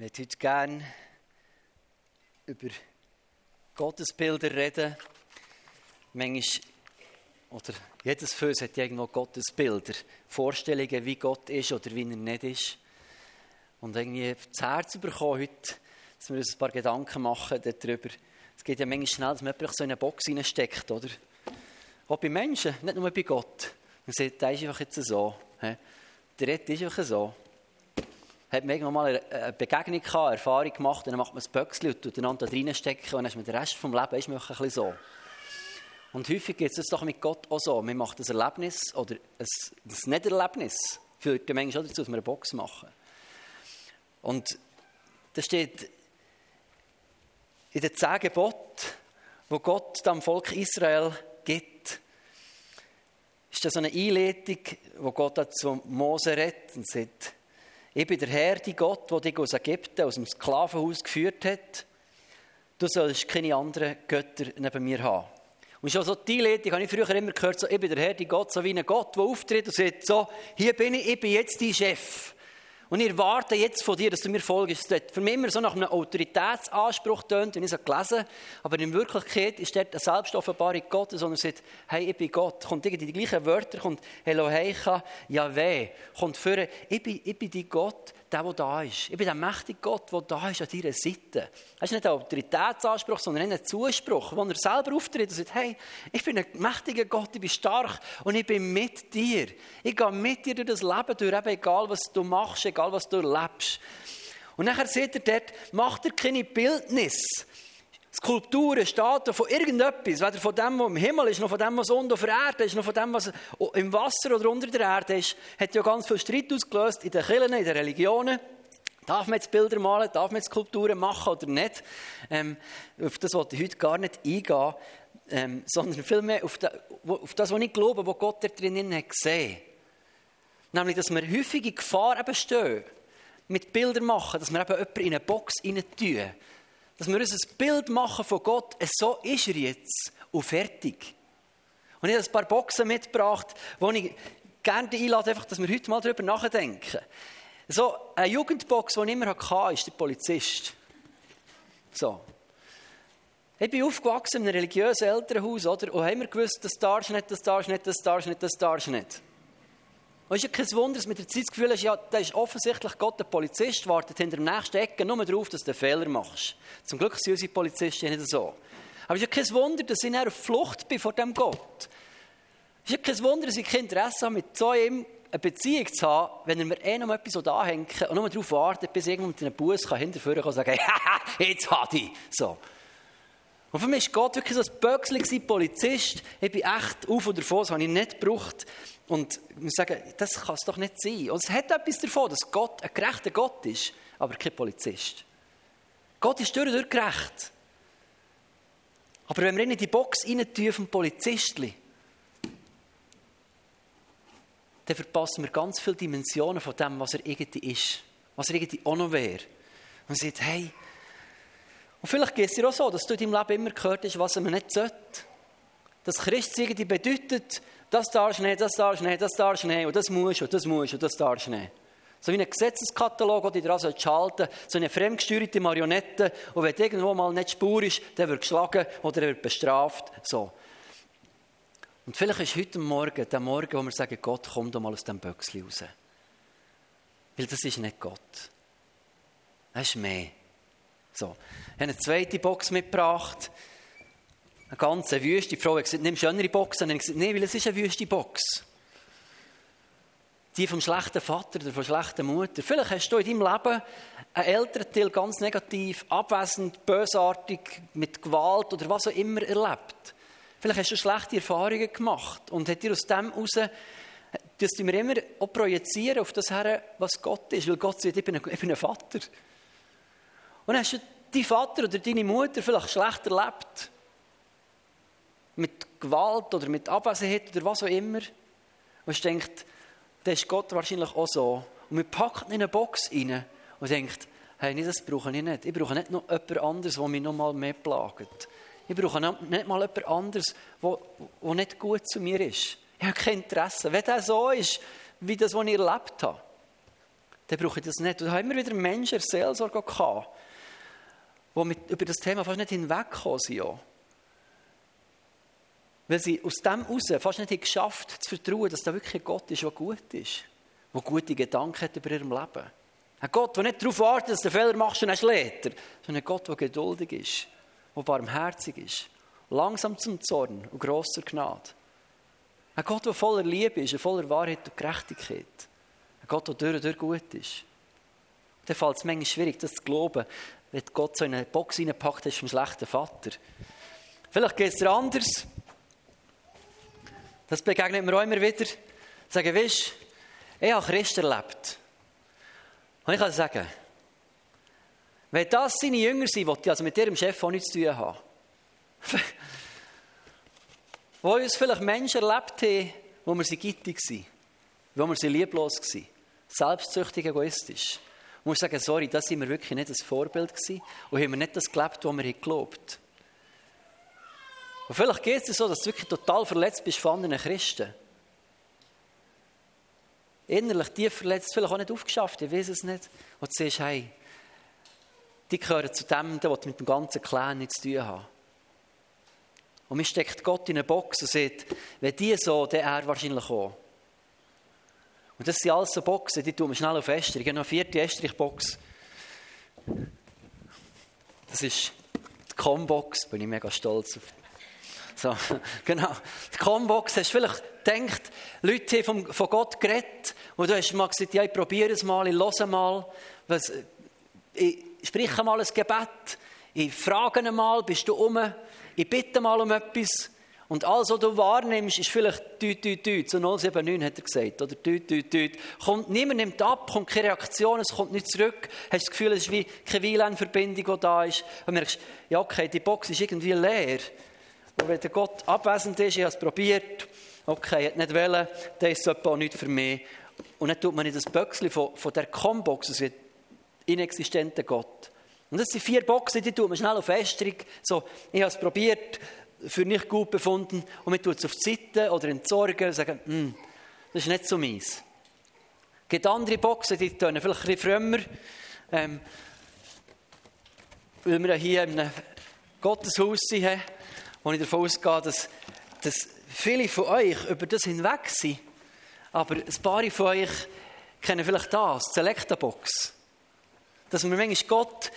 möchte heute gerne über Gottesbilder reden. Manchmal, oder jedes von uns hat irgendwo Gottesbilder, Vorstellungen, wie Gott ist oder wie er nicht ist. Und irgendwie das Herz bekommen heute, dass wir uns ein paar Gedanken machen darüber. Es geht ja manchmal schnell, dass man so in eine Box reinsteckt, oder? Auch bei Menschen, nicht nur bei Gott. Man sagt, der ist einfach jetzt so. Der Rett ist einfach so hat man irgendwann mal eine Begegnung gehabt, eine Erfahrung gemacht, und dann macht man das Böckchen und tut einander da reinstecken und dann ist man den Rest des Lebens ist man ein bisschen so. Und häufig geht es doch mit Gott auch so. Man macht ein Erlebnis oder ein, ein Nichterlebnis führt den Menschen dazu, dass wir eine Box machen. Und da steht in den zehn Geboten, wo Gott dem Volk Israel gibt, ist das so eine Einleitung, wo Gott zu Mose redet und sagt, ich bin der Herr, die Gott, der dich aus Ägypten, aus dem Sklavenhaus geführt hat. Du sollst keine anderen Götter neben mir haben. Und schon so die Einleitung habe ich früher immer gehört, so, ich bin der Herr, die Gott, so wie ein Gott, der auftritt und sagt, so, hier bin ich, ich bin jetzt dein Chef. Und ich erwarte jetzt von dir, dass du mir folgst. Das für mich immer so nach einem Autoritätsanspruch tönt, wenn ich so gelesen Aber in Wirklichkeit ist dort eine Selbstoffenbarung Gottes, sondern sagt, hey, ich bin Gott. Kommt irgendwie die gleichen Wörter, kommt Eloheicha, Yahweh. Kommt für, ich bin, ich bin die Gott, der, der da ist. Ich bin der mächtige Gott, der da ist an deiner Seite. Das ist nicht ein Autoritätsanspruch, sondern ein Zuspruch, wo er selber auftritt und sagt, hey, ich bin ein mächtiger Gott, ich bin stark und ich bin mit dir. Ich gehe mit dir durch das Leben durch, egal was du machst, egal was du erlebst. Und nachher seht ihr dort, macht er keine Bildnis. Skulpturen, Statuen von irgendetwas, weder von dem, was im Himmel ist, noch von dem, was unten auf der Erde ist, noch von dem, was im Wasser oder unter der Erde ist, hat ja ganz viel Streit ausgelöst in den Kirchen, in den Religionen. Darf man jetzt Bilder malen, darf man jetzt Skulpturen machen oder nicht? Ähm, auf das wollte ich heute gar nicht eingehen, ähm, sondern vielmehr auf, das, auf das, was ich glaube, was Gott da drinnen hat gesehen. Nämlich, dass wir häufige Gefahr eben stehen, mit Bildern machen, dass wir eben jemanden in eine Box rein tun dass wir uns ein Bild machen von Gott, so ist er jetzt und fertig. Und ich habe ein paar Boxen mitgebracht, wo ich gerne einlade, einfach, dass wir heute mal darüber nachdenken. So, eine Jugendbox, die ich immer hatte, ist der Polizist. So. Ich bin aufgewachsen in einem religiösen Elternhaus, oder? Und haben wir gewusst, das darfst du nicht, das darfst du nicht, das darfst du nicht, das darfst du nicht. Und es ist ja kein Wunder, dass mit der Zeit das Gefühl hast, ja, da ist offensichtlich Gott der Polizist, wartet hinter dem nächsten Ecke nur darauf, dass du einen Fehler machst. Zum Glück sind unsere Polizisten nicht so. Aber es ist ja kein Wunder, dass ich auf Flucht bin vor dem Gott. Es ist ja kein Wunder, dass ich kein Interesse habe, mit so einem eine Beziehung zu haben, wenn er mir eh noch etwas anhängen und nur darauf wartet, bis irgendjemand mit einem Bus hinterführen kann und sagen, haha, jetzt hat ich. So. Und für mich war Gott wirklich so ein Böckchen, Polizist. Ich bin echt auf und davon, das habe ich nicht gebraucht. Und wir sagen, das kann es doch nicht sein. Und es hat etwas davon, dass Gott ein gerechter Gott ist, aber kein Polizist. Gott ist durch und durch gerecht. Aber wenn wir ihn in die Box reintun vom Polizistli, dann verpassen wir ganz viele Dimensionen von dem, was er irgendwie ist. Was er irgendwie auch noch wäre. Und sagt, hey, und vielleicht geht es dir auch so, dass du in deinem Leben immer gehört hast, was man nicht sollte. Das Christsein bedeutet, das darfst du nicht, das darfst du nicht, das darfst du nicht, und das musst und das musst und das darfst du nicht. So wie ein Gesetzeskatalog, den du dran schalten so eine fremdgesteuerte Marionette, und wenn irgendwo mal nicht Spur ist, dann wird geschlagen oder er wird bestraft. So. Und vielleicht ist heute Morgen der Morgen, wo wir sagen, Gott, komm doch mal aus dem Böckchen raus. Weil das ist nicht Gott. Das ist mehr. So. Ich habe eine zweite Box mitgebracht eine ganze wüste Frau hat gesagt, nimm schönere Boxen. Und ich gesagt, nein, weil es ist eine wüste Box. Die vom schlechten Vater oder von schlechten Mutter. Vielleicht hast du in deinem Leben einen Elternteil ganz negativ, abwesend, bösartig, mit Gewalt oder was auch immer erlebt. Vielleicht hast du schlechte Erfahrungen gemacht und hat dir aus dem heraus, dass wir immer auch projizieren auf das her, was Gott ist. Weil Gott sagt, ich bin ein, ich bin ein Vater. Und hast du deinen Vater oder deine Mutter vielleicht schlecht erlebt mit Gewalt oder mit Abwesenheit oder was auch immer. Und ich denke, das ist Gott wahrscheinlich auch so. Und wir packen in eine Box rein und denkt, hey, nee, das brauche ich nicht. Ich brauche nicht noch jemand anderes, der mich noch mal mehr plagt. Ich brauche nicht mal jemand anderes, der nicht gut zu mir ist. Ich habe kein Interesse. Wenn das so ist, wie das, was ich erlebt habe, dann brauche ich das nicht. Und da haben immer wieder Menschen in Seelsorge gehabt, die mit, über das Thema fast nicht hinweggekommen sind. Weil sie aus dem heraus fast nicht geschafft haben, zu vertrauen, dass da wirklich ein Gott ist, der gut ist, der gute Gedanken hat über ihrem Leben. Ein Gott, der nicht darauf wartet, dass du Fehler machst und dann schlägt er, sondern ein Gott, der geduldig ist, der barmherzig ist, langsam zum Zorn und grosser Gnade. Ein Gott, der voller Liebe ist, voller Wahrheit und Gerechtigkeit. Ein Gott, der durch und durch gut ist. Dann fällt es manchmal schwierig, das zu glauben, wenn Gott so in eine Box reinpackt, ist vom schlechten Vater. Vielleicht geht es dir anders. Das begegnet mir auch immer wieder. Sagen, weißt ich habe Christ erlebt. Und ich kann sagen, wenn das seine Jünger sind, die also mit ihrem Chef auch nichts zu tun haben, wo uns vielleicht Menschen erlebt haben, wo wir sie gittig waren, wo wir sie lieblos waren, selbstsüchtig, egoistisch. Ich sagen, sorry, das sind wir wirklich nicht das Vorbild gewesen und haben wir nicht das gelebt, was wir geglaubt Und vielleicht geht es so, dass du wirklich total verletzt bist von anderen Christen. Innerlich tief verletzt, vielleicht auch nicht aufgeschafft, ich weiß es nicht. Und du siehst, hey, die gehören zu dem, der mit dem ganzen Clan nichts zu tun haben. Und mir steckt Gott in eine Box und sagt, wenn die so, dann er wahrscheinlich auch. Und das sind alles so Boxen, die tun wir schnell auf Estrich. Ich habe noch eine vierte Estrich-Box. Das ist die Com-Box, bin ich mega stolz auf. So, genau. Die Com-Box, hast du vielleicht gedacht, Leute haben von Gott geredet und du hast mal gesagt, ja, ich probiere es mal, ich höre mal, was, ich spreche mal ein Gebet, ich frage mal, bist du um? ich bitte mal um etwas. Und alles, was du wahrnimmst, ist vielleicht tüt, tüt, tüt. So 079 hat er gesagt. Oder tüt, tüt, tüt. Kommt, niemand nimmt ab, kommt keine Reaktion, es kommt nicht zurück. Hast das Gefühl, es ist wie keine WLAN-Verbindung, die da ist. Und merkst, ja, okay, die Box ist irgendwie leer. Und wenn der Gott abwesend ist, ich habe es probiert, okay, hat nicht wollen, dann ist es auch nicht für mich. Und dann tut man in das Böckchen von, von der Com-Box, also inexistenten Gott. Und das sind vier Boxen, die tut man schnell auf Fästerung. So, ich habe es probiert, für nicht gut befunden. Und man tut es auf die Seite oder entsorgen und sagen, hm, das ist nicht so meins. Es gibt andere Boxen, die tun vielleicht ein bisschen frömmer. Ähm, weil wir hier in einem Gotteshaus sind, wo ich davon ausgehe, dass, dass viele von euch über das hinweg sind. Aber ein paar von euch kennen vielleicht das, die Selecta-Box. Dass man manchmal Gott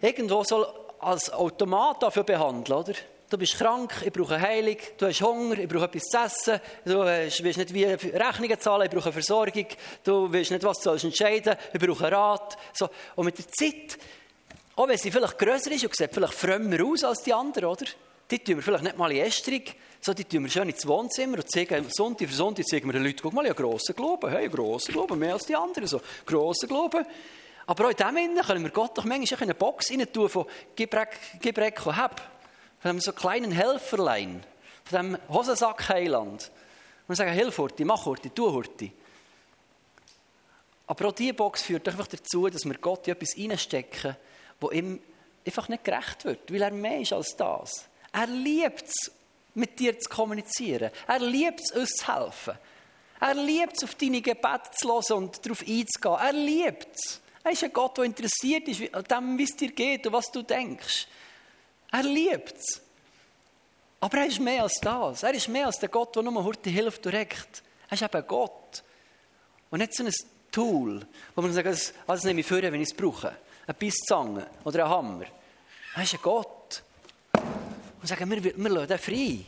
irgendwo soll als Automat dafür behandeln, oder? Du bist krank, ich brauche Heilung, du hast Hunger, ich brauche etwas zu essen, du willst nicht wie Rechnungen zahlen, ich brauche Versorgung, du willst nicht, was du sollst entscheiden, ich brauche Rat. So. Und mit der Zeit, auch wenn sie vielleicht grösser ist und sieht vielleicht frömmer aus als die anderen, oder? Die tun wir vielleicht nicht mal in Estrung, so, die tun wir schön ins Wohnzimmer und zeigen, Sonntag für Sonntag zeigen wir den Leuten, guck mal, ich habe grossen Glauben, hey, grossen Glauben, mehr als die anderen, so, grossen Glauben. Aber auch in dem Innen können wir Gott doch manchmal in eine Box rein tun von Gibreck, Gibreck und Heb. Von einem so kleinen Helferlein. Von dem Hosensack Heiland. Und sagen, hilf Horti, mach Horti, tu Horti. Aber auch diese Box führt einfach dazu, dass wir Gott in etwas reinstecken, wo ihm einfach nicht gerecht wird, weil er mehr ist als das. Er liebt es, mit dir zu kommunizieren. Er liebt es, uns zu helfen. Er liebt es, auf deine Gebete zu hören und darauf einzugehen. Er liebt es. Er ist ein Gott, der interessiert ist an wie es dir geht und was du denkst. Er liebt es. Aber er ist mehr als das. Er ist mehr als der Gott, der nur heute hilft direkt. Er ist eben Gott. Und nicht so ein Tool, wo man sagt, das, nehme ich vor, wenn ich es brauche. Eine Bisszange oder ein Hammer. Er ist ein Gott. Und sagen, wir, wir lassen ihn frei.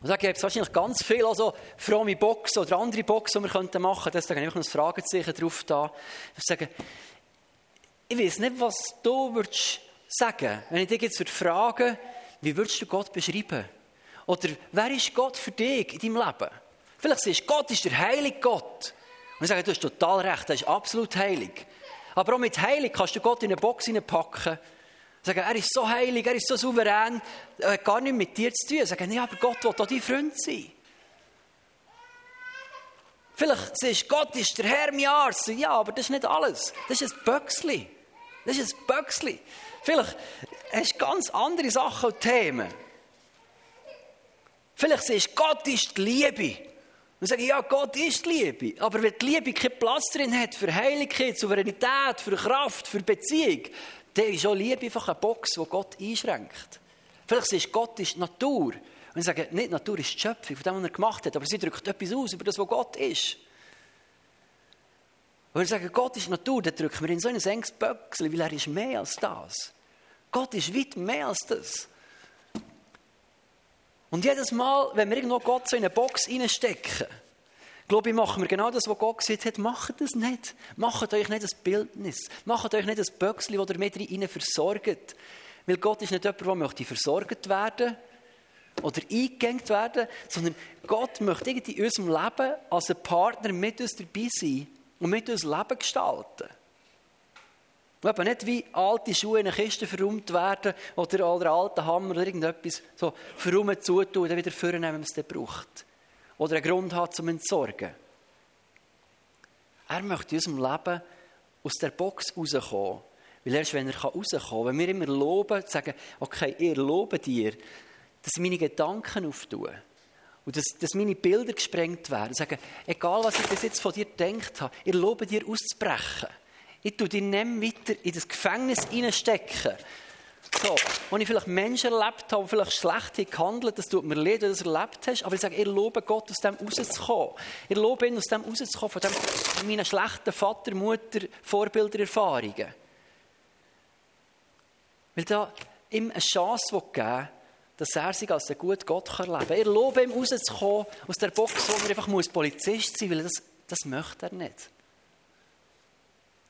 Und da gibt es wahrscheinlich ganz viele also fromme Boxen oder andere Boxen, die wir machen könnten. Deswegen habe ich noch ein Fragezeichen drauf da. Ich sage, ich weiß nicht, was du würdest sagen, wenn ich dich jetzt frage, wie würdest du Gott beschreiben? Oder wer ist Gott für dich in deinem Leben? Vielleicht sagst du, Gott ist der heilige Gott. Und ich sage, du hast total recht, er ist absolut heilig. Aber auch mit heilig kannst du Gott in eine Box packen Sagen, er ist so heilig, er ist so souverän, er hat gar nichts mit dir zu tun. Sagen, ja, aber Gott will auch dein Freund sein. Vielleicht sagst du, Gott ist der Herr im Arsch. Ja, aber das ist nicht alles. Das ist ein Böcksli. Das ist ein Böcksli. Vielleicht hast du ganz andere Sachen und Themen. Vielleicht sagst du, Gott ist die Liebe. Und sagen, ja, Gott ist Liebe. Aber wenn die Liebe keinen Platz drin hat für Heiligkeit, Souveränität, für Kraft, für Beziehung, dann ist auch Liebe einfach eine Box, die Gott einschränkt. Vielleicht ist Gott ist Natur. Und ich sage, nicht Natur ist die Schöpfung von dem, was er gemacht hat, aber sie drückt etwas aus über das, was Gott ist. Und wir sagen, Gott ist Natur, dann drücken wir in so ein enges Böckchen, weil er ist mehr als das. Gott ist weit mehr als das. Und jedes Mal, wenn wir irgendwo Gott so in eine Box reinstecken, glaube ich, machen wir genau das, was Gott gesagt hat. Macht das nicht. Macht euch nicht ein Bildnis. Macht euch nicht ein Böckchen, das ihr mit rein versorgt. Weil Gott ist nicht jemand, der möchte versorgt werden oder eingegangen werden, sondern Gott möchte in unserem Leben als ein Partner mit uns dabei sein und mit uns Leben gestalten. Eben nicht wie alte Schuhe in eine Kiste verräumt werden oder, oder alten Hammer oder irgendetwas so verräumt zutun und dann wieder vornehmen, wenn man es dann braucht. Oder einen Grund hat zum Entsorgen. Er möchte in unserem Leben aus der Box rauskommen. Weil erst wenn er rauskommen kann, wenn wir immer loben, sagen, okay, ich lobe dir, dass meine Gedanken auftun und dass, dass meine Bilder gesprengt werden. Sagen, egal was ich bis jetzt von dir gedacht habe, ich lobe dir auszubrechen. Ich tue dich nicht weiter in das Gefängnis hineinstecken. So, wo ich vielleicht Menschen erlebt habe, vielleicht schlecht gehandelt das tut mir leid, wenn du das erlebt hast, aber ich sage, ich lobe Gott, aus dem rauszukommen. Ich lobe ihn, aus dem rauszukommen, von, dem, von meinen schlechten Vater, Mutter, Vorbildererfahrungen. Weil da ihm eine Chance geben dass er sich als ein guter Gott leben kann. Ich lobe ihm rauszukommen aus der Box, wo er einfach Polizist sein muss, weil das, das möchte er nicht.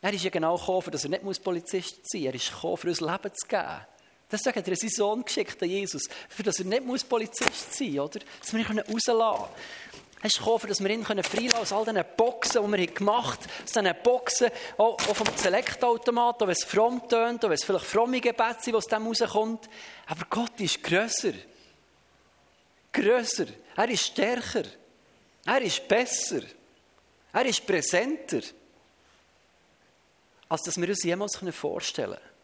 Er ist ja genau gekommen, dass er nicht Polizist sein muss. Er ist gekommen, für uns Leben zu geben. Das hat er seinen Sohn geschickt, Jesus, für dass er nicht Polizist sein muss, oder? Dass wir ihn rauslassen können. Er ist gekommen, dass wir ihn freilassen aus all diesen Boxen, die wir gemacht haben. Aus diesen Boxen, auch, vom Selektoautomat, auch wenn es fromm tönt, auch wenn es vielleicht fromme Gebete sind, was aus dem rauskommt. Aber Gott ist grösser. Grösser. Er ist stärker. Er ist besser. Er ist präsenter als dass wir uns jemals vorstellen können.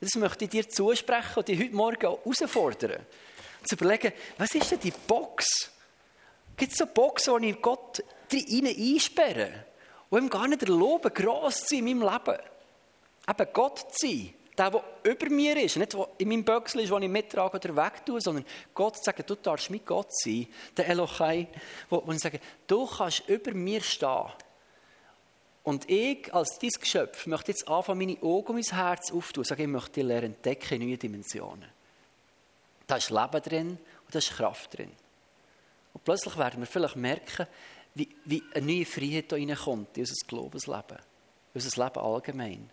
Das möchte ich dir zusprechen und dich heute Morgen herausfordern. Zu überlegen, was ist denn die Box? Gibt es so Boxen, wo ich Gott rein einsperre und ihm gar nicht erlaube, gross zu sein in meinem Leben? Eben Gott zu sein. Der, der über mir ist, nicht der in meinem Böckchen ist, den ich mittrage oder weg tue, sondern Gott zu sagen, du darfst mit Gott sein. Der Elochai, wo ich sage, du kannst über mir stehen. Und ich, als dein Geschöpf, möchte jetzt anfangen, meine Augen und mein Herz aufzutun. Sage, ich möchte lernen, entdecken neue Dimensionen. Da ist Leben drin und da ist Kraft drin. Und plötzlich werden wir vielleicht merken, wie, wie eine neue Freiheit da reinkommt in unser Glaubensleben, in unser Leben allgemein.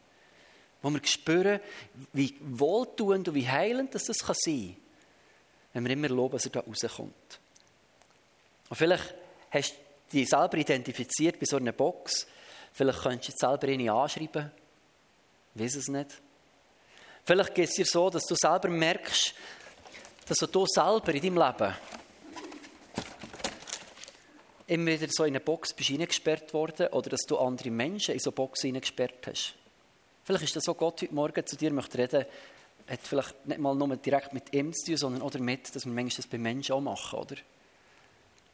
Wo wir spüren, wie wohltuend und wie heilend das, das kann sein kann, wenn wir immer loben, dass er da rauskommt. Und vielleicht hast du dich selber identifiziert bei so einer Box, Vielleicht könntest du selber eine anschreiben. Ich weiß es nicht. Vielleicht geht es dir so, dass du selber merkst, dass du selber in deinem Leben immer wieder so in eine Box bist hineingesperrt worden oder dass du andere Menschen in so eine Box hineingesperrt hast. Vielleicht ist das so Gott heute Morgen zu dir möchte reden, hat vielleicht nicht mal nur direkt mit ihm zu tun, sondern auch damit, dass wir manchmal das bei Menschen auch machen, oder?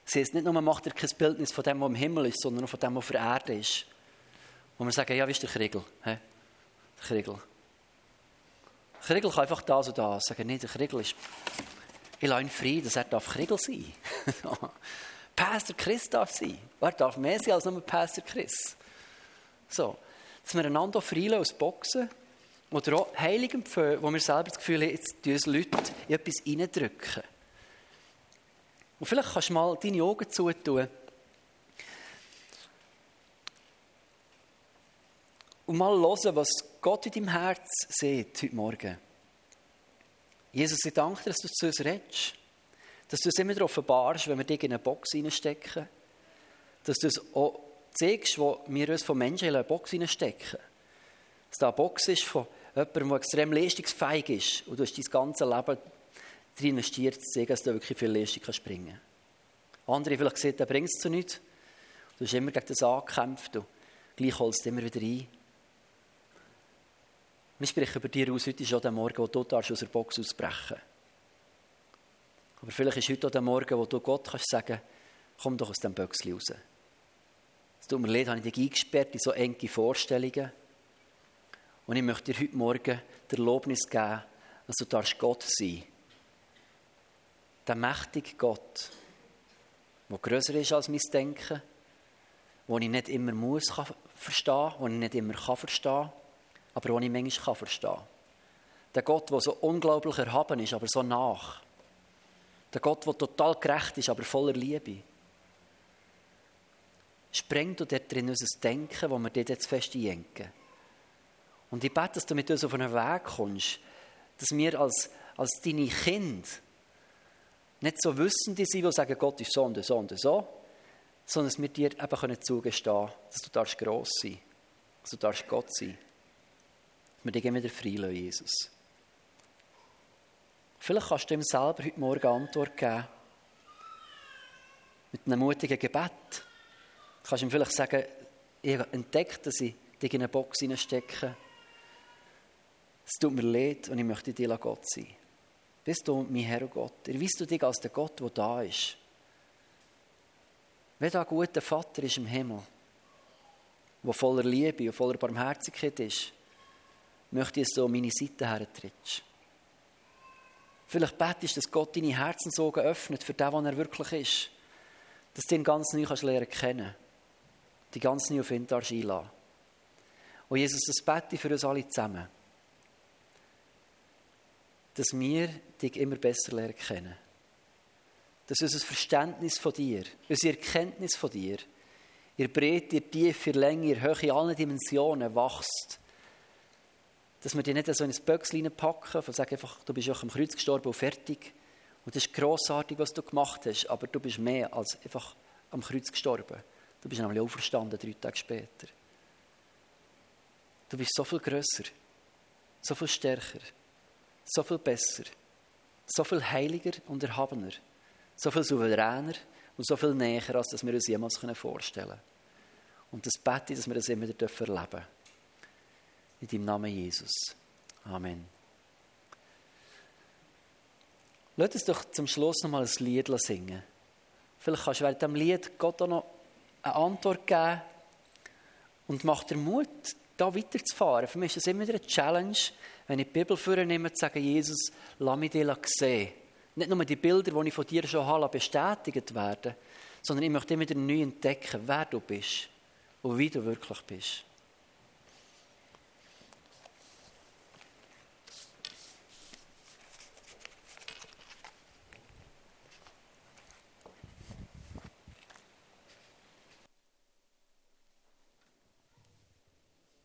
Sie heißt nicht nur, macht er kein Bildnis von dem, was im Himmel ist, sondern auch von dem, was auf der Erde ist. Wo wir sagen, ja, wie ist der Kriegel? Der Kriegel. Der Kriegel kann einfach das und das sagen. Nee, der Kriegel ist, ich lasse ihn frei, dass er darf Kriegel sein. Pastor Chris darf sein. Wer darf mehr sein als nur Pastor Chris? So, dass wir einander freilassen aus Boxen oder auch empfehlen, wo wir selber das Gefühl haben, jetzt tun uns Leute in etwas reindrücken. Und vielleicht kannst du mal deine Augen zutun und mal hören, was Gott in deinem Herz sieht heute Morgen. Jesus, ich danke dir, dass du zu uns redest. Dass du es immer offenbarst, wenn wir dich in eine Box reinstecken. Dass du es auch zeigst, wo wir uns von Menschen in eine Box reinstecken. Dass da eine Box ist von jemandem, der extrem leistungsfähig ist und du hast dein ganzes Leben darin investiert, zu zeigen, dass du wirklich viel Leistung kannst bringen Andere vielleicht gesehen, der bringt es zu nichts. Du hast immer gegen das angekämpft und gleich holst du immer wieder ein. Wir sprechen über dir aus, heute ist auch der Morgen, wo du aus der Box ausbrechen Aber vielleicht ist heute auch der Morgen, wo du Gott kannst sagen, komm doch aus dem Böckchen raus. Es tut mir leid, habe ich dich eingesperrt in so enge Vorstellungen. Und ich möchte dir heute Morgen der Lobnis geben, dass du darfst Gott sein Der mächtige Gott, der grösser ist als mein Denken, den ich nicht immer muss verstehen, den ich nicht immer kann verstehen, aber den ich manchmal kann verstehen. Der Gott, der so unglaublich erhaben ist, aber so nach. Der Gott, der total gerecht ist, aber voller Liebe. Sprengt du dort drin unser Denken, wo wir dort jetzt fest einjenken. Und ich bete, dass du mit uns auf einen Weg kommst, dass wir als, als deine Kinder nicht so Wissende sind, die sagen, Gott ist so und so und so, sondern dass wir dir eben können zugestehen dass du darfst gross sein dass du darfst Gott sein dass wir dich wieder freilassen, Jesus. Vielleicht kannst du ihm selber heute Morgen Antwort geben. Mit einem mutigen Gebet. Du kannst ihm vielleicht sagen, ich habe entdeckt, dass ich dich in eine Box hineinstecke. Es tut mir leid und ich möchte dir Gott sein. Bist du mein Herr und Gott? Erweist du dich als der Gott, der da ist. Da ein guter Vater ist im Himmel, der voller Liebe und voller Barmherzigkeit ist, möchte ich, dass du an meine Seite hertrittst. Vielleicht betest du, dass Gott deine Herzensaugen öffnet für den, was er wirklich ist. Dass du ihn ganz neu kannst lernen kennen Die ganz neu auf ihn darfst einladen. Und Jesus, das bete ich für uns alle zusammen. Dass wir dich immer besser lernen kennen. Dass unser Verständnis von dir, unsere Erkenntnis von dir, ihr Breite, ihr Tiefe, ihr Länge, ihr Höhe, in allen Dimensionen wächst dass wir dich nicht so in ein Böckchen packen und sagen einfach, du bist auch am Kreuz gestorben und fertig. Und das ist grossartig, was du gemacht hast, aber du bist mehr als einfach am Kreuz gestorben. Du bist nämlich auferstanden drei Tage später. Du bist so viel grösser, so viel stärker, so viel besser, so viel heiliger und erhabener, so viel souveräner und so viel näher, als wir uns jemals vorstellen können. Und das bete dass wir das immer wieder erleben dürfen. In deinem Namen Jesus. Amen. Lass uns doch zum Schluss noch mal ein Lied singen. Vielleicht kannst du während diesem Lied Gott auch noch eine Antwort geben und macht dir Mut, da weiterzufahren. Für mich ist es immer wieder eine Challenge, wenn ich die Bibel vornehme, zu sagen, Jesus, lass mich dir sehen. Nicht nur die Bilder, die ich von dir schon habe, bestätigt werden, sondern ich möchte immer wieder neu entdecken, wer du bist und wie du wirklich bist.